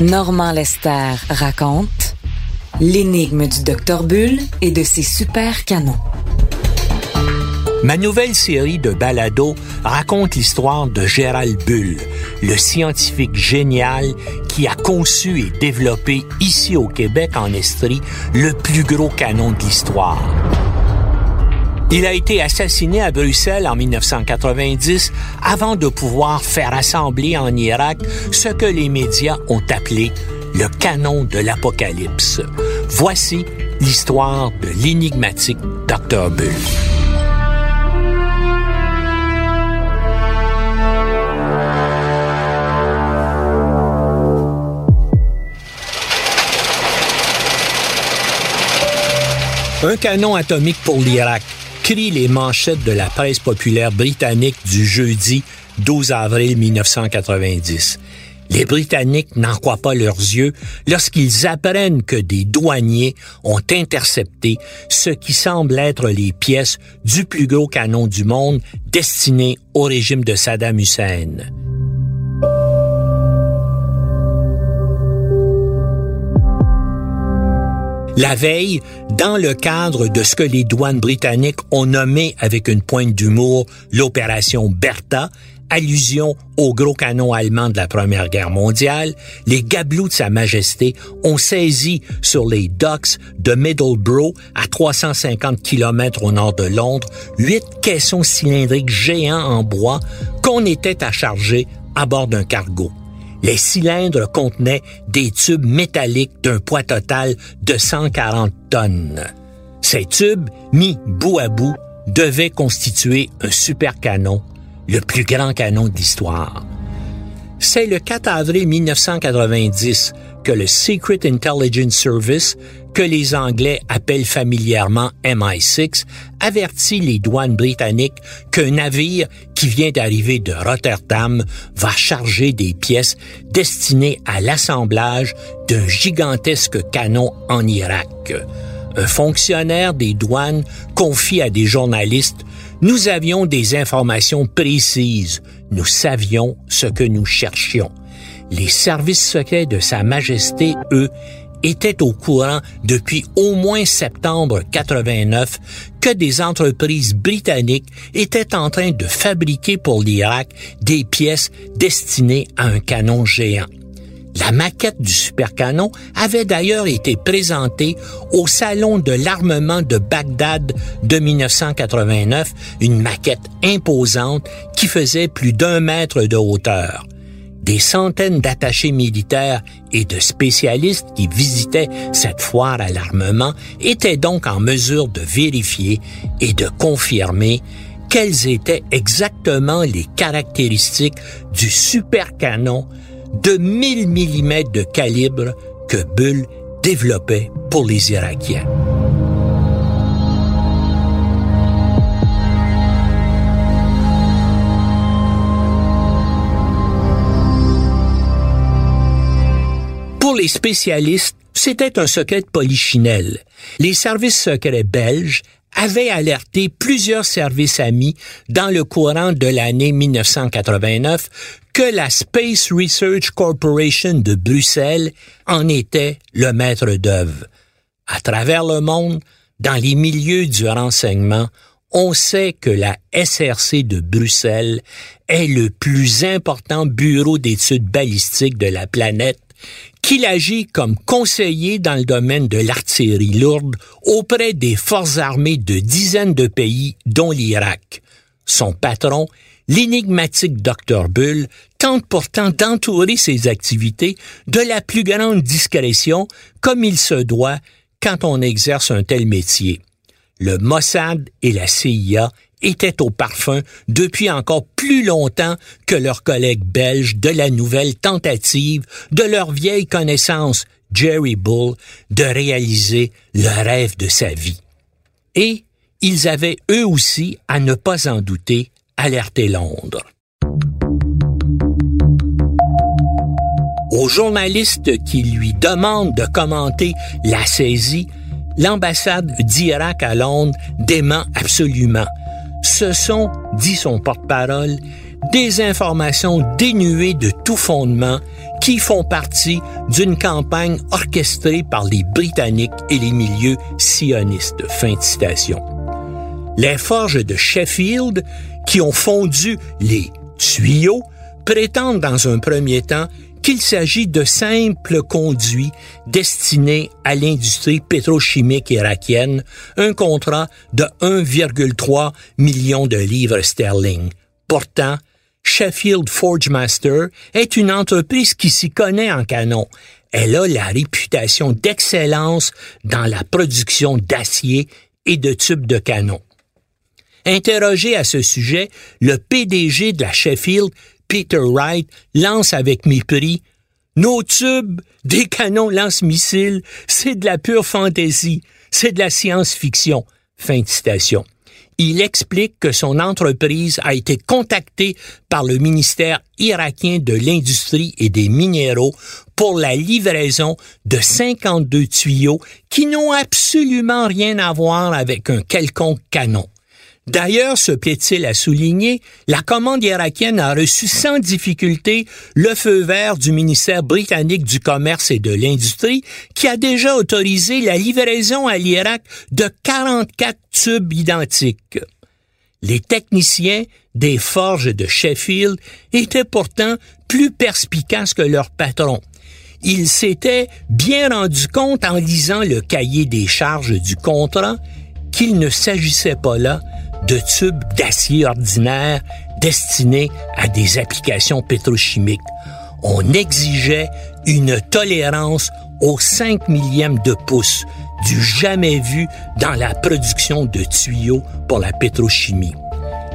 Normand Lester raconte l'énigme du docteur Bull et de ses super canons. Ma nouvelle série de balados raconte l'histoire de Gérald Bull, le scientifique génial qui a conçu et développé ici au Québec en Estrie le plus gros canon de l'histoire. Il a été assassiné à Bruxelles en 1990 avant de pouvoir faire assembler en Irak ce que les médias ont appelé le canon de l'Apocalypse. Voici l'histoire de l'énigmatique Dr. Bull. Un canon atomique pour l'Irak crient les manchettes de la presse populaire britannique du jeudi 12 avril 1990. Les Britanniques n'en croient pas leurs yeux lorsqu'ils apprennent que des douaniers ont intercepté ce qui semble être les pièces du plus gros canon du monde destiné au régime de Saddam Hussein. La veille, dans le cadre de ce que les douanes britanniques ont nommé avec une pointe d'humour l'opération Bertha, allusion au gros canon allemand de la Première Guerre mondiale, les gabelous de Sa Majesté ont saisi sur les docks de Middleborough, à 350 km au nord de Londres, huit caissons cylindriques géants en bois qu'on était à charger à bord d'un cargo. Les cylindres contenaient des tubes métalliques d'un poids total de 140 tonnes. Ces tubes, mis bout à bout, devaient constituer un super canon, le plus grand canon de l'histoire. C'est le 4 avril 1990 que le Secret Intelligence Service, que les Anglais appellent familièrement MI6, avertit les douanes britanniques qu'un navire qui vient d'arriver de Rotterdam va charger des pièces destinées à l'assemblage d'un gigantesque canon en Irak. Un fonctionnaire des douanes confie à des journalistes Nous avions des informations précises. Nous savions ce que nous cherchions les services secrets de Sa Majesté, eux, étaient au courant depuis au moins septembre 89 que des entreprises britanniques étaient en train de fabriquer pour l'Irak des pièces destinées à un canon géant. La maquette du supercanon avait d'ailleurs été présentée au Salon de l'armement de Bagdad de 1989, une maquette imposante qui faisait plus d'un mètre de hauteur des centaines d'attachés militaires et de spécialistes qui visitaient cette foire à l'armement étaient donc en mesure de vérifier et de confirmer quelles étaient exactement les caractéristiques du supercanon de 1000 mm de calibre que Bull développait pour les Irakiens. Spécialistes, c'était un secret de polichinelle. Les services secrets belges avaient alerté plusieurs services amis dans le courant de l'année 1989 que la Space Research Corporation de Bruxelles en était le maître d'œuvre. À travers le monde, dans les milieux du renseignement, on sait que la SRC de Bruxelles est le plus important bureau d'études balistiques de la planète qu'il agit comme conseiller dans le domaine de l'artillerie lourde auprès des forces armées de dizaines de pays, dont l'Irak. Son patron, l'énigmatique Dr. Bull, tente pourtant d'entourer ses activités de la plus grande discrétion, comme il se doit quand on exerce un tel métier. Le Mossad et la CIA étaient au parfum depuis encore plus longtemps que leurs collègues belges de la nouvelle tentative de leur vieille connaissance Jerry Bull de réaliser le rêve de sa vie. Et ils avaient eux aussi, à ne pas en douter, alerté Londres. Aux journalistes qui lui demandent de commenter la saisie, l'ambassade d'Irak à Londres dément absolument Ce sont, dit son porte-parole, des informations dénuées de tout fondement qui font partie d'une campagne orchestrée par les Britanniques et les milieux sionistes. Fin de citation. Les forges de Sheffield, qui ont fondu les tuyaux, prétendent dans un premier temps qu'il s'agit de simples conduits destinés à l'industrie pétrochimique irakienne, un contrat de 1,3 million de livres sterling. Pourtant, Sheffield Forgemaster est une entreprise qui s'y connaît en canon. Elle a la réputation d'excellence dans la production d'acier et de tubes de canon. Interrogé à ce sujet, le PDG de la Sheffield, Peter Wright, lance avec mépris Nos tubes, des canons lance-missiles, c'est de la pure fantaisie, c'est de la science-fiction. Fin de citation il explique que son entreprise a été contactée par le ministère irakien de l'Industrie et des Minéraux pour la livraison de 52 tuyaux qui n'ont absolument rien à voir avec un quelconque canon. D'ailleurs, se plaît-il à souligner, la commande irakienne a reçu sans difficulté le feu vert du ministère britannique du Commerce et de l'Industrie qui a déjà autorisé la livraison à l'Irak de 44 tubes identiques. Les techniciens des forges de Sheffield étaient pourtant plus perspicaces que leurs patrons. Ils s'étaient bien rendus compte en lisant le cahier des charges du contrat qu'il ne s'agissait pas là de tubes d'acier ordinaire destinés à des applications pétrochimiques. On exigeait une tolérance au 5 millième de pouce, du jamais vu dans la production de tuyaux pour la pétrochimie.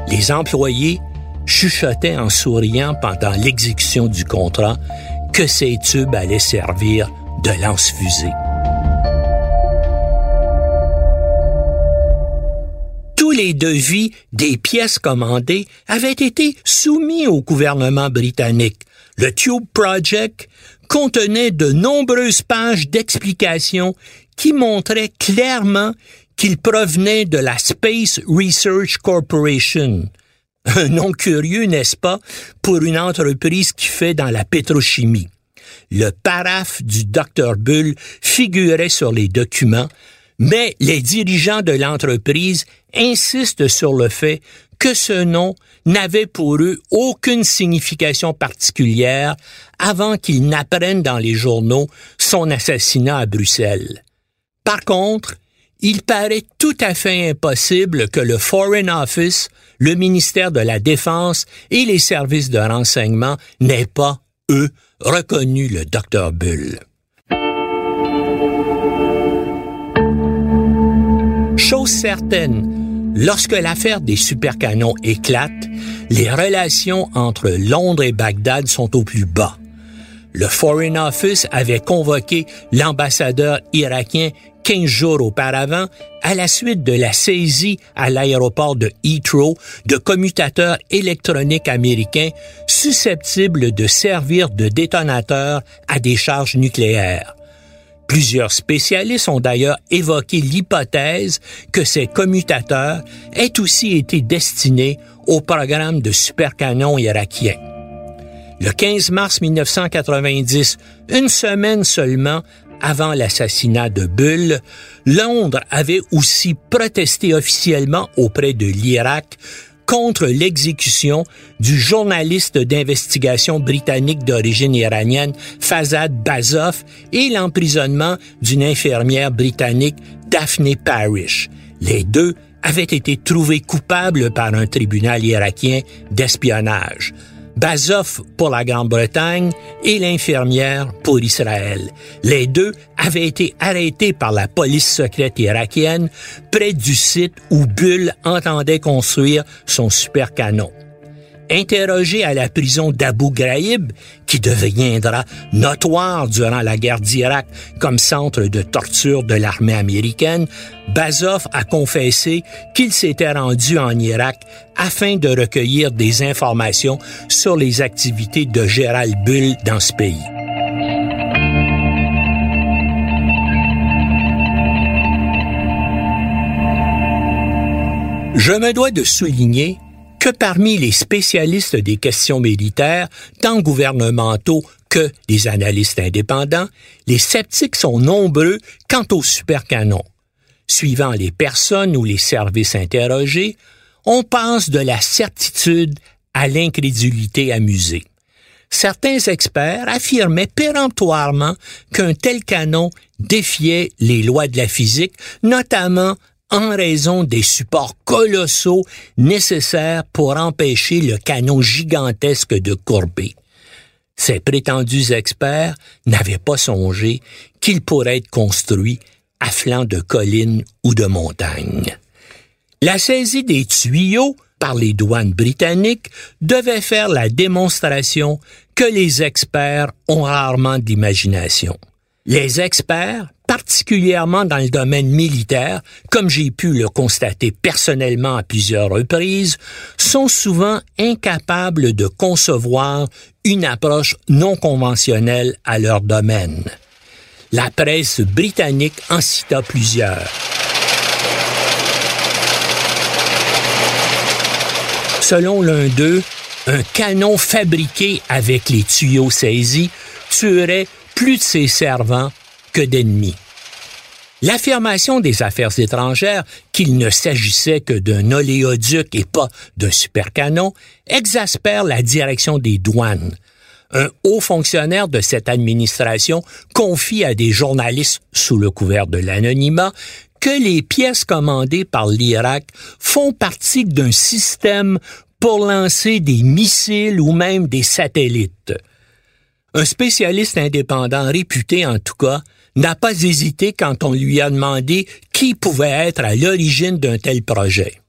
Les employés chuchotaient en souriant pendant l'exécution du contrat que ces tubes allaient servir de lance-fusée. Les devis des pièces commandées avaient été soumis au gouvernement britannique. Le Tube Project contenait de nombreuses pages d'explications qui montraient clairement qu'il provenait de la Space Research Corporation. Un nom curieux, n'est-ce pas, pour une entreprise qui fait dans la pétrochimie. Le paraphe du Dr Bull figurait sur les documents, mais les dirigeants de l'entreprise insistent sur le fait que ce nom n'avait pour eux aucune signification particulière avant qu'ils n'apprennent dans les journaux son assassinat à Bruxelles. Par contre, il paraît tout à fait impossible que le Foreign Office, le ministère de la Défense et les services de renseignement n'aient pas, eux, reconnu le docteur Bull. Chose certaine, lorsque l'affaire des supercanons éclate, les relations entre Londres et Bagdad sont au plus bas. Le Foreign Office avait convoqué l'ambassadeur irakien 15 jours auparavant à la suite de la saisie à l'aéroport de Heathrow de commutateurs électroniques américains susceptibles de servir de détonateurs à des charges nucléaires. Plusieurs spécialistes ont d'ailleurs évoqué l'hypothèse que ces commutateurs aient aussi été destinés au programme de supercanons irakiens. Le 15 mars 1990, une semaine seulement avant l'assassinat de Bull, Londres avait aussi protesté officiellement auprès de l'Irak contre l'exécution du journaliste d'investigation britannique d'origine iranienne Fazad Bazoff et l'emprisonnement d'une infirmière britannique Daphne Parrish. Les deux avaient été trouvés coupables par un tribunal irakien d'espionnage. Bazoff pour la Grande-Bretagne et l'infirmière pour Israël. Les deux avaient été arrêtés par la police secrète irakienne près du site où Bull entendait construire son supercanon. Interrogé à la prison d'Abu Ghraib, qui deviendra notoire durant la guerre d'Irak comme centre de torture de l'armée américaine, Bazov a confessé qu'il s'était rendu en Irak afin de recueillir des informations sur les activités de Gérald Bull dans ce pays. Je me dois de souligner que parmi les spécialistes des questions militaires, tant gouvernementaux que les analystes indépendants, les sceptiques sont nombreux quant au supercanon. Suivant les personnes ou les services interrogés, on passe de la certitude à l'incrédulité amusée. Certains experts affirmaient péremptoirement qu'un tel canon défiait les lois de la physique, notamment en raison des supports colossaux nécessaires pour empêcher le canon gigantesque de courber. Ces prétendus experts n'avaient pas songé qu'il pourrait être construit à flanc de collines ou de montagnes. La saisie des tuyaux par les douanes britanniques devait faire la démonstration que les experts ont rarement d'imagination. Les experts, particulièrement dans le domaine militaire, comme j'ai pu le constater personnellement à plusieurs reprises, sont souvent incapables de concevoir une approche non conventionnelle à leur domaine. La presse britannique en cita plusieurs. Selon l'un d'eux, un canon fabriqué avec les tuyaux saisis tuerait plus de ses servants que d'ennemis. L'affirmation des affaires étrangères qu'il ne s'agissait que d'un oléoduc et pas d'un supercanon exaspère la direction des douanes. Un haut fonctionnaire de cette administration confie à des journalistes sous le couvert de l'anonymat que les pièces commandées par l'Irak font partie d'un système pour lancer des missiles ou même des satellites. Un spécialiste indépendant réputé en tout cas n'a pas hésité quand on lui a demandé qui pouvait être à l'origine d'un tel projet.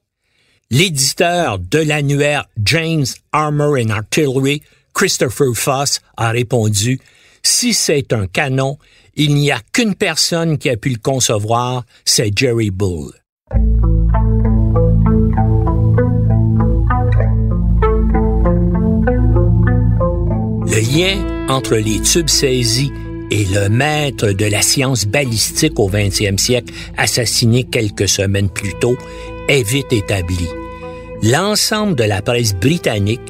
L'éditeur de l'annuaire James Armor and Artillery, Christopher Foss, a répondu Si c'est un canon, il n'y a qu'une personne qui a pu le concevoir, c'est Jerry Bull. Le lien entre les tubes saisis et le maître de la science balistique au 20e siècle, assassiné quelques semaines plus tôt, est vite établi. L'ensemble de la presse britannique,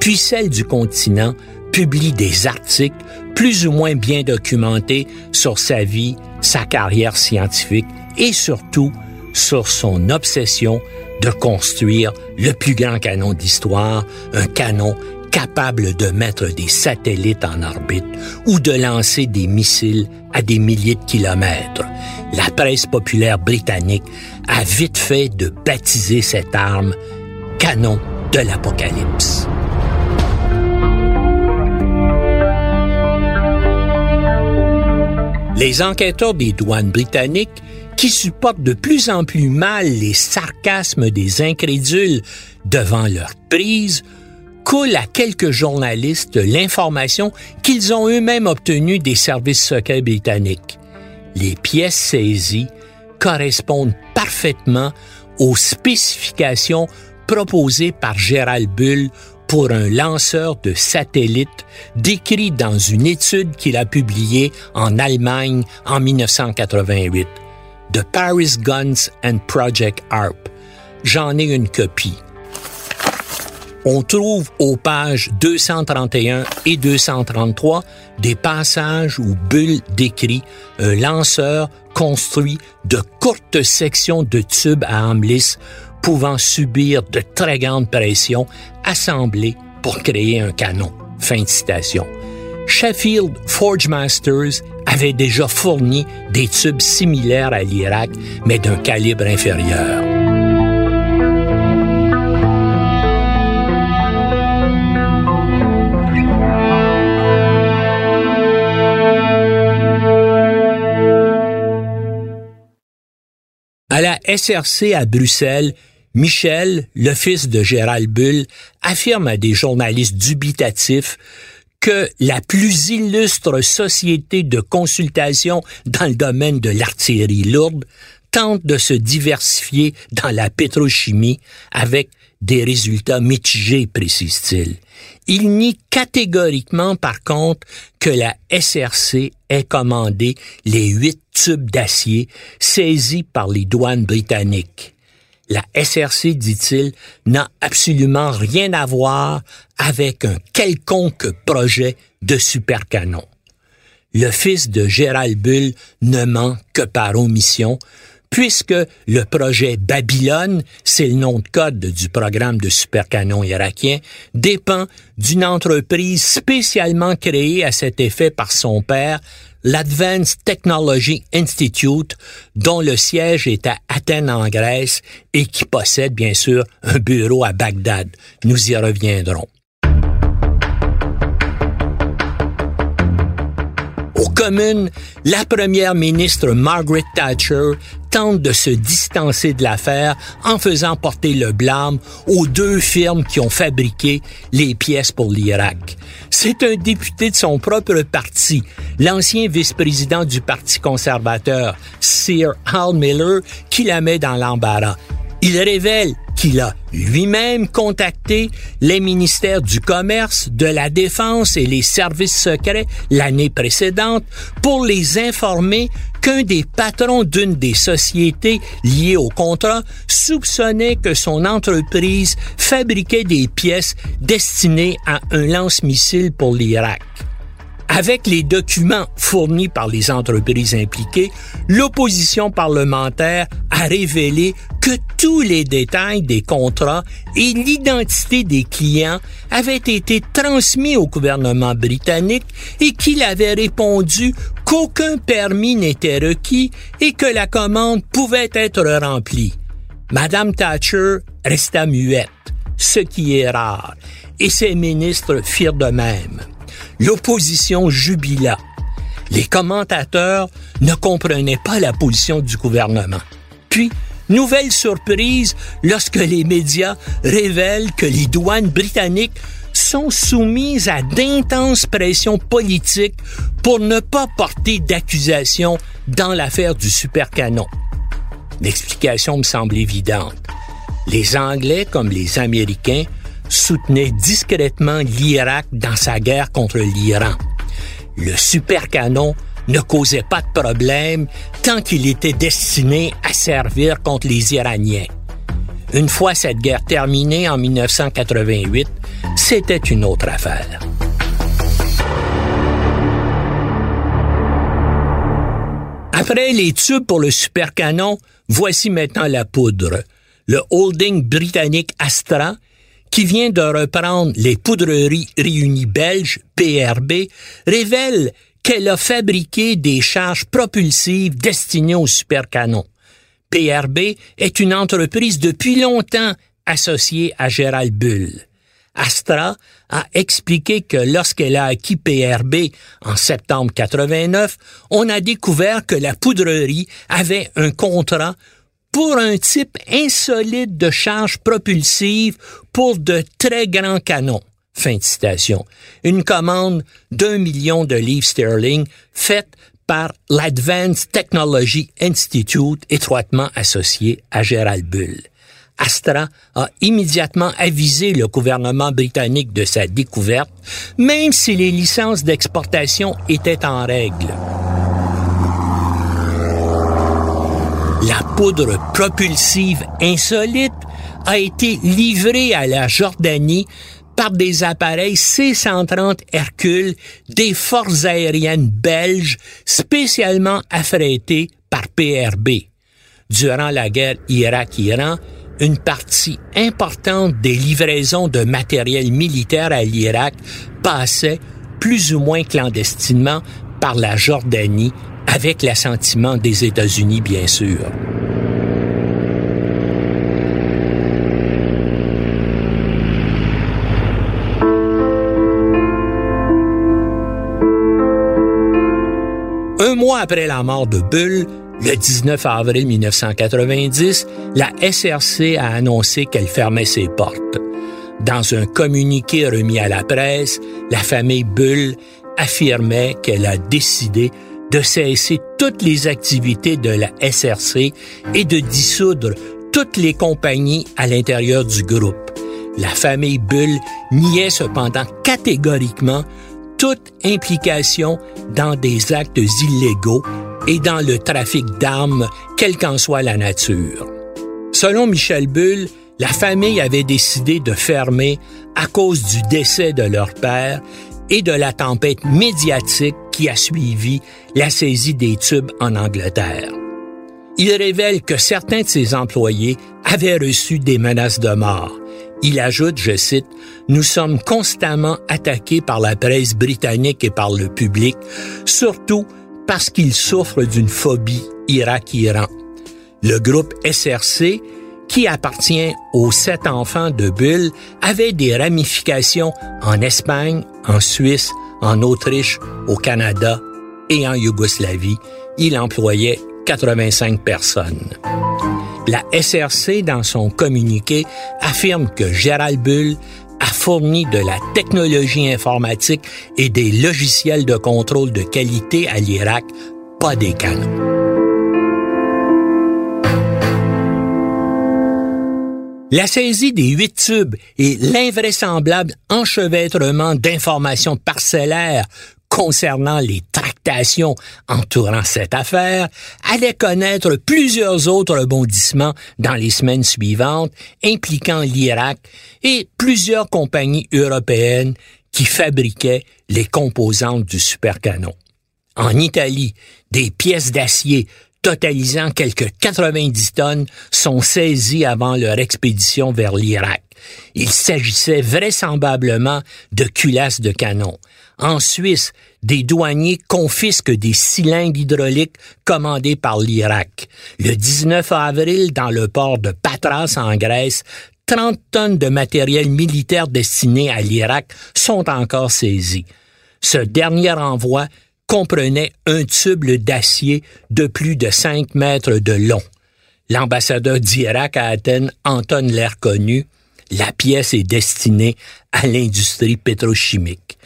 puis celle du continent, publie des articles plus ou moins bien documentés sur sa vie, sa carrière scientifique et surtout sur son obsession de construire le plus grand canon d'histoire, un canon capable de mettre des satellites en orbite ou de lancer des missiles à des milliers de kilomètres. La presse populaire britannique a vite fait de baptiser cette arme canon de l'Apocalypse. Les enquêteurs des douanes britanniques, qui supportent de plus en plus mal les sarcasmes des incrédules devant leur prise, coule à quelques journalistes l'information qu'ils ont eux-mêmes obtenue des services secrets britanniques. Les pièces saisies correspondent parfaitement aux spécifications proposées par Gérald Bull pour un lanceur de satellite décrit dans une étude qu'il a publiée en Allemagne en 1988. The Paris Guns and Project ARP. J'en ai une copie on trouve aux pages 231 et 233 des passages où Bull décrit un lanceur construit de courtes sections de tubes à âme pouvant subir de très grandes pressions assemblées pour créer un canon. Fin de citation. Sheffield Forge Masters avait déjà fourni des tubes similaires à l'Irak, mais d'un calibre inférieur. À la SRC à Bruxelles, Michel, le fils de Gérald Bull, affirme à des journalistes dubitatifs que la plus illustre société de consultation dans le domaine de l'artillerie lourde tente de se diversifier dans la pétrochimie avec des résultats mitigés, précise-t-il. Il nie catégoriquement, par contre, que la SRC ait commandé les huit tubes d'acier saisis par les douanes britanniques. La SRC, dit-il, n'a absolument rien à voir avec un quelconque projet de supercanon. Le fils de Gérald Bull ne ment que par omission, puisque le projet Babylone, c'est le nom de code du programme de supercanon irakien, dépend d'une entreprise spécialement créée à cet effet par son père, l'Advanced Technology Institute, dont le siège est à Athènes en Grèce et qui possède bien sûr un bureau à Bagdad. Nous y reviendrons. Aux communes, la première ministre Margaret Thatcher tente de se distancer de l'affaire en faisant porter le blâme aux deux firmes qui ont fabriqué les pièces pour l'Irak. C'est un député de son propre parti, l'ancien vice-président du Parti conservateur, Sir Hal Miller, qui la met dans l'embarras. Il révèle qu'il a lui-même contacté les ministères du Commerce, de la Défense et les services secrets l'année précédente pour les informer qu'un des patrons d'une des sociétés liées au contrat soupçonnait que son entreprise fabriquait des pièces destinées à un lance-missile pour l'Irak. Avec les documents fournis par les entreprises impliquées, l'opposition parlementaire a révélé que tous les détails des contrats et l'identité des clients avaient été transmis au gouvernement britannique et qu'il avait répondu qu'aucun permis n'était requis et que la commande pouvait être remplie. Madame Thatcher resta muette, ce qui est rare, et ses ministres firent de même l'opposition jubila. Les commentateurs ne comprenaient pas la position du gouvernement. Puis, nouvelle surprise lorsque les médias révèlent que les douanes britanniques sont soumises à d'intenses pressions politiques pour ne pas porter d'accusation dans l'affaire du supercanon. L'explication me semble évidente. Les Anglais comme les Américains soutenait discrètement l'Irak dans sa guerre contre l'Iran. Le supercanon ne causait pas de problème tant qu'il était destiné à servir contre les Iraniens. Une fois cette guerre terminée en 1988, c'était une autre affaire. Après les tubes pour le supercanon, voici maintenant la poudre. Le holding britannique Astra qui vient de reprendre les poudreries réunies belges, PRB, révèle qu'elle a fabriqué des charges propulsives destinées aux supercanons. PRB est une entreprise depuis longtemps associée à Gérald Bull. Astra a expliqué que lorsqu'elle a acquis PRB en septembre 89, on a découvert que la poudrerie avait un contrat pour un type insolite de charge propulsive pour de très grands canons. Fin de citation. Une commande d'un million de livres sterling faite par l'Advanced Technology Institute étroitement associé à Gerald Bull. Astra a immédiatement avisé le gouvernement britannique de sa découverte, même si les licences d'exportation étaient en règle. La poudre propulsive insolite a été livrée à la Jordanie par des appareils C-130 Hercule des forces aériennes belges spécialement affrétés par PRB. Durant la guerre Irak-Iran, une partie importante des livraisons de matériel militaire à l'Irak passait plus ou moins clandestinement par la Jordanie avec l'assentiment des États-Unis, bien sûr. Un mois après la mort de Bull, le 19 avril 1990, la SRC a annoncé qu'elle fermait ses portes. Dans un communiqué remis à la presse, la famille Bull affirmait qu'elle a décidé de cesser toutes les activités de la SRC et de dissoudre toutes les compagnies à l'intérieur du groupe. La famille Bull niait cependant catégoriquement toute implication dans des actes illégaux et dans le trafic d'armes, quelle qu'en soit la nature. Selon Michel Bull, la famille avait décidé de fermer à cause du décès de leur père et de la tempête médiatique qui a suivi la saisie des tubes en Angleterre. Il révèle que certains de ses employés avaient reçu des menaces de mort. Il ajoute, je cite, Nous sommes constamment attaqués par la presse britannique et par le public, surtout parce qu'ils souffrent d'une phobie Irak-Iran. Le groupe SRC, qui appartient aux sept enfants de Bull, avait des ramifications en Espagne, en Suisse, en Autriche, au Canada et en Yougoslavie. Il employait 85 personnes. La SRC, dans son communiqué, affirme que Gérald Bull a fourni de la technologie informatique et des logiciels de contrôle de qualité à l'Irak, pas des canons. La saisie des huit tubes et l'invraisemblable enchevêtrement d'informations parcellaires concernant les tractations entourant cette affaire allaient connaître plusieurs autres rebondissements dans les semaines suivantes impliquant l'Irak et plusieurs compagnies européennes qui fabriquaient les composantes du supercanon. En Italie, des pièces d'acier totalisant quelques 90 tonnes, sont saisies avant leur expédition vers l'Irak. Il s'agissait vraisemblablement de culasses de canon. En Suisse, des douaniers confisquent des cylindres hydrauliques commandés par l'Irak. Le 19 avril, dans le port de Patras en Grèce, 30 tonnes de matériel militaire destiné à l'Irak sont encore saisies. Ce dernier envoi comprenait un tube d'acier de plus de 5 mètres de long. L'ambassadeur d'Irak à Athènes entonne l'air connu. La pièce est destinée à l'industrie pétrochimique.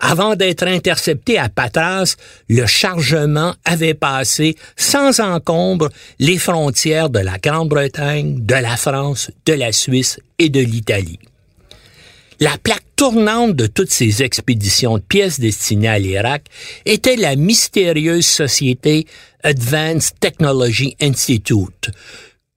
Avant d'être intercepté à Patras, le chargement avait passé sans encombre les frontières de la Grande-Bretagne, de la France, de la Suisse et de l'Italie. La plaque tournante de toutes ces expéditions de pièces destinées à l'Irak était la mystérieuse société Advanced Technology Institute.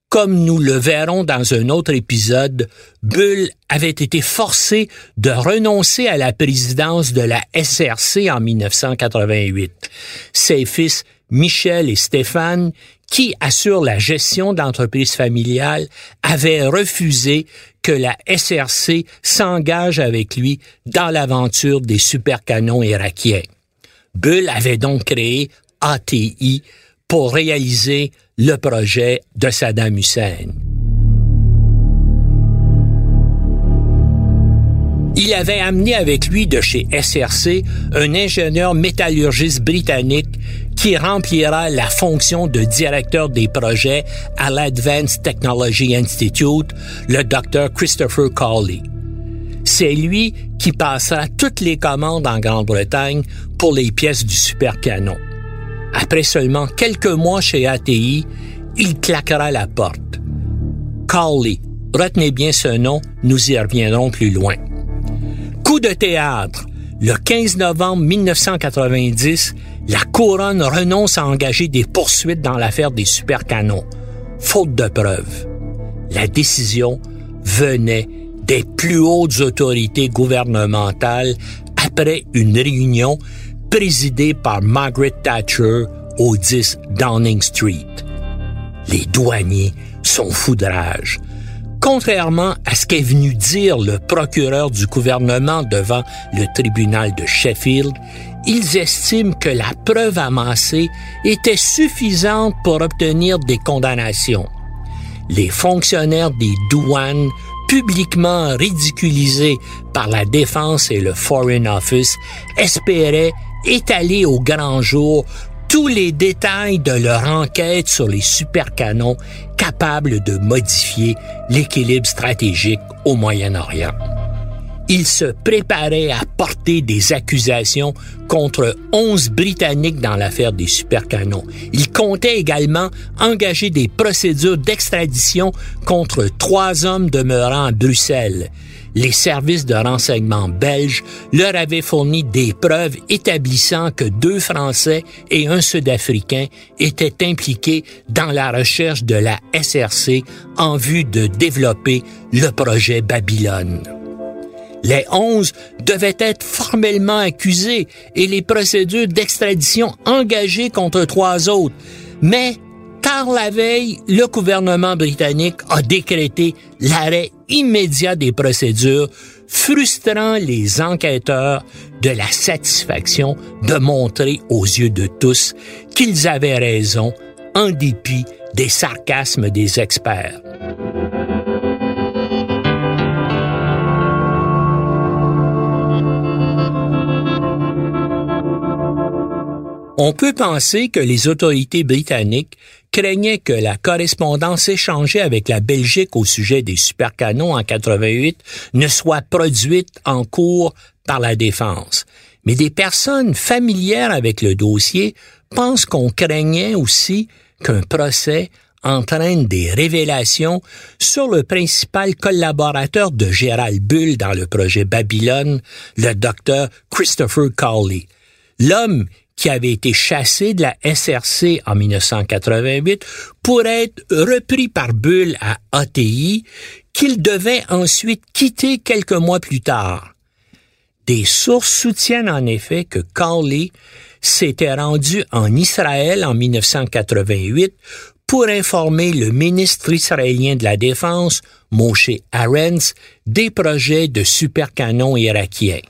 Comme nous le verrons dans un autre épisode, Bull avait été forcé de renoncer à la présidence de la SRC en 1988. Ses fils Michel et Stéphane, qui assurent la gestion d'entreprises familiales, avaient refusé que la SRC s'engage avec lui dans l'aventure des supercanons irakiens. Bull avait donc créé ATI pour réaliser le projet de Saddam Hussein. Il avait amené avec lui de chez SRC un ingénieur métallurgiste britannique qui remplira la fonction de directeur des projets à l'Advanced Technology Institute, le Dr. Christopher Cawley. C'est lui qui passera toutes les commandes en Grande-Bretagne pour les pièces du supercanon. Après seulement quelques mois chez ATI, il claquera la porte. Cawley, retenez bien ce nom, nous y reviendrons plus loin. Coup de théâtre. Le 15 novembre 1990, la couronne renonce à engager des poursuites dans l'affaire des supercanons, faute de preuves. La décision venait des plus hautes autorités gouvernementales après une réunion présidée par Margaret Thatcher au 10 Downing Street. Les douaniers sont foudrage. Contrairement à ce qu'est venu dire le procureur du gouvernement devant le tribunal de Sheffield, ils estiment que la preuve amassée était suffisante pour obtenir des condamnations. Les fonctionnaires des douanes, publiquement ridiculisés par la défense et le Foreign Office, espéraient étaler au grand jour tous les détails de leur enquête sur les supercanons capables de modifier l'équilibre stratégique au Moyen-Orient il se préparait à porter des accusations contre 11 Britanniques dans l'affaire des supercanons. Il comptait également engager des procédures d'extradition contre trois hommes demeurant à Bruxelles. les services de renseignement belges leur avaient fourni des preuves établissant que deux Français et un Sud-Africain étaient impliqués dans la recherche de la SRC en vue de développer le projet Babylone. Les onze devaient être formellement accusés et les procédures d'extradition engagées contre trois autres. Mais, tard la veille, le gouvernement britannique a décrété l'arrêt immédiat des procédures, frustrant les enquêteurs de la satisfaction de montrer aux yeux de tous qu'ils avaient raison en dépit des sarcasmes des experts. On peut penser que les autorités britanniques craignaient que la correspondance échangée avec la Belgique au sujet des supercanons en 88 ne soit produite en cours par la défense. Mais des personnes familières avec le dossier pensent qu'on craignait aussi qu'un procès entraîne des révélations sur le principal collaborateur de Gérald Bull dans le projet Babylone, le docteur Christopher Cawley. L'homme qui avait été chassé de la SRC en 1988 pour être repris par Bull à ATI, qu'il devait ensuite quitter quelques mois plus tard. Des sources soutiennent en effet que Cawley s'était rendu en Israël en 1988 pour informer le ministre israélien de la Défense, Moshe Arens, des projets de supercanons irakiens.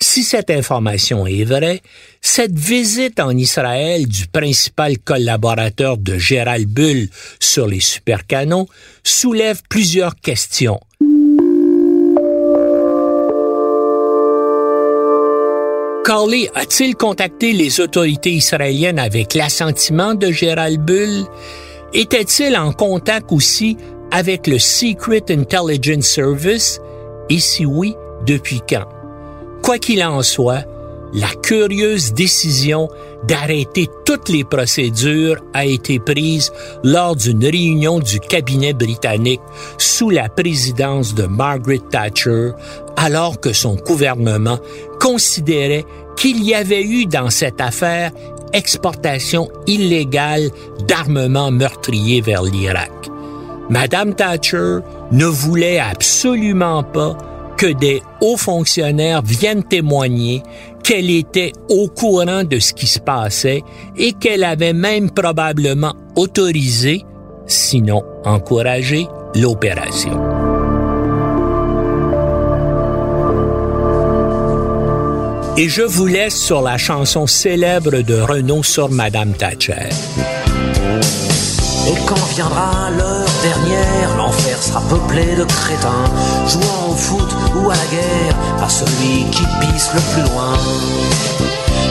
Si cette information est vraie, cette visite en Israël du principal collaborateur de Gérald Bull sur les supercanons soulève plusieurs questions. Carly a-t-il contacté les autorités israéliennes avec l'assentiment de Gérald Bull? Était-il en contact aussi avec le Secret Intelligence Service? Et si oui, depuis quand? Quoi qu'il en soit, la curieuse décision d'arrêter toutes les procédures a été prise lors d'une réunion du cabinet britannique sous la présidence de Margaret Thatcher, alors que son gouvernement considérait qu'il y avait eu dans cette affaire exportation illégale d'armements meurtriers vers l'Irak. Madame Thatcher ne voulait absolument pas que des hauts fonctionnaires viennent témoigner qu'elle était au courant de ce qui se passait et qu'elle avait même probablement autorisé, sinon encouragé, l'opération. Et je vous laisse sur la chanson célèbre de Renaud sur Madame Thatcher. Et quand viendra l'enfer sera peuplé de crétins, jouant au foot ou à la guerre, par celui qui pisse le plus loin.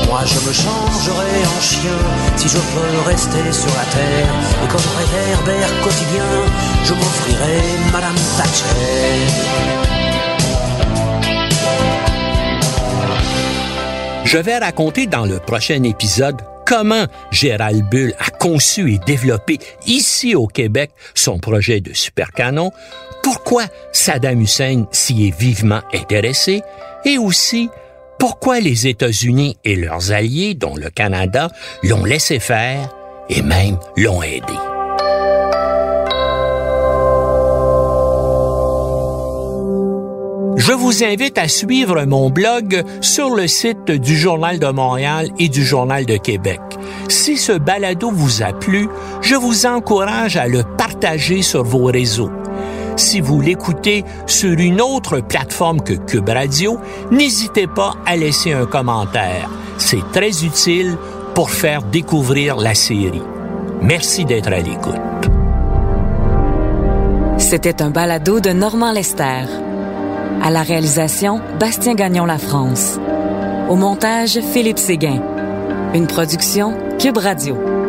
Moi je me changerai en chien si je veux rester sur la terre. Et comme réverbère quotidien, je m'offrirai Madame Thatcher. Je vais raconter dans le prochain épisode comment Gérald Bull a conçu et développé ici au Québec son projet de supercanon, pourquoi Saddam Hussein s'y est vivement intéressé et aussi pourquoi les États-Unis et leurs alliés, dont le Canada, l'ont laissé faire et même l'ont aidé. Je vous invite à suivre mon blog sur le site du Journal de Montréal et du Journal de Québec. Si ce balado vous a plu, je vous encourage à le partager sur vos réseaux. Si vous l'écoutez sur une autre plateforme que Cube Radio, n'hésitez pas à laisser un commentaire. C'est très utile pour faire découvrir la série. Merci d'être à l'écoute. C'était un balado de Normand Lester. À la réalisation, Bastien Gagnon La France. Au montage, Philippe Séguin. Une production Cube Radio.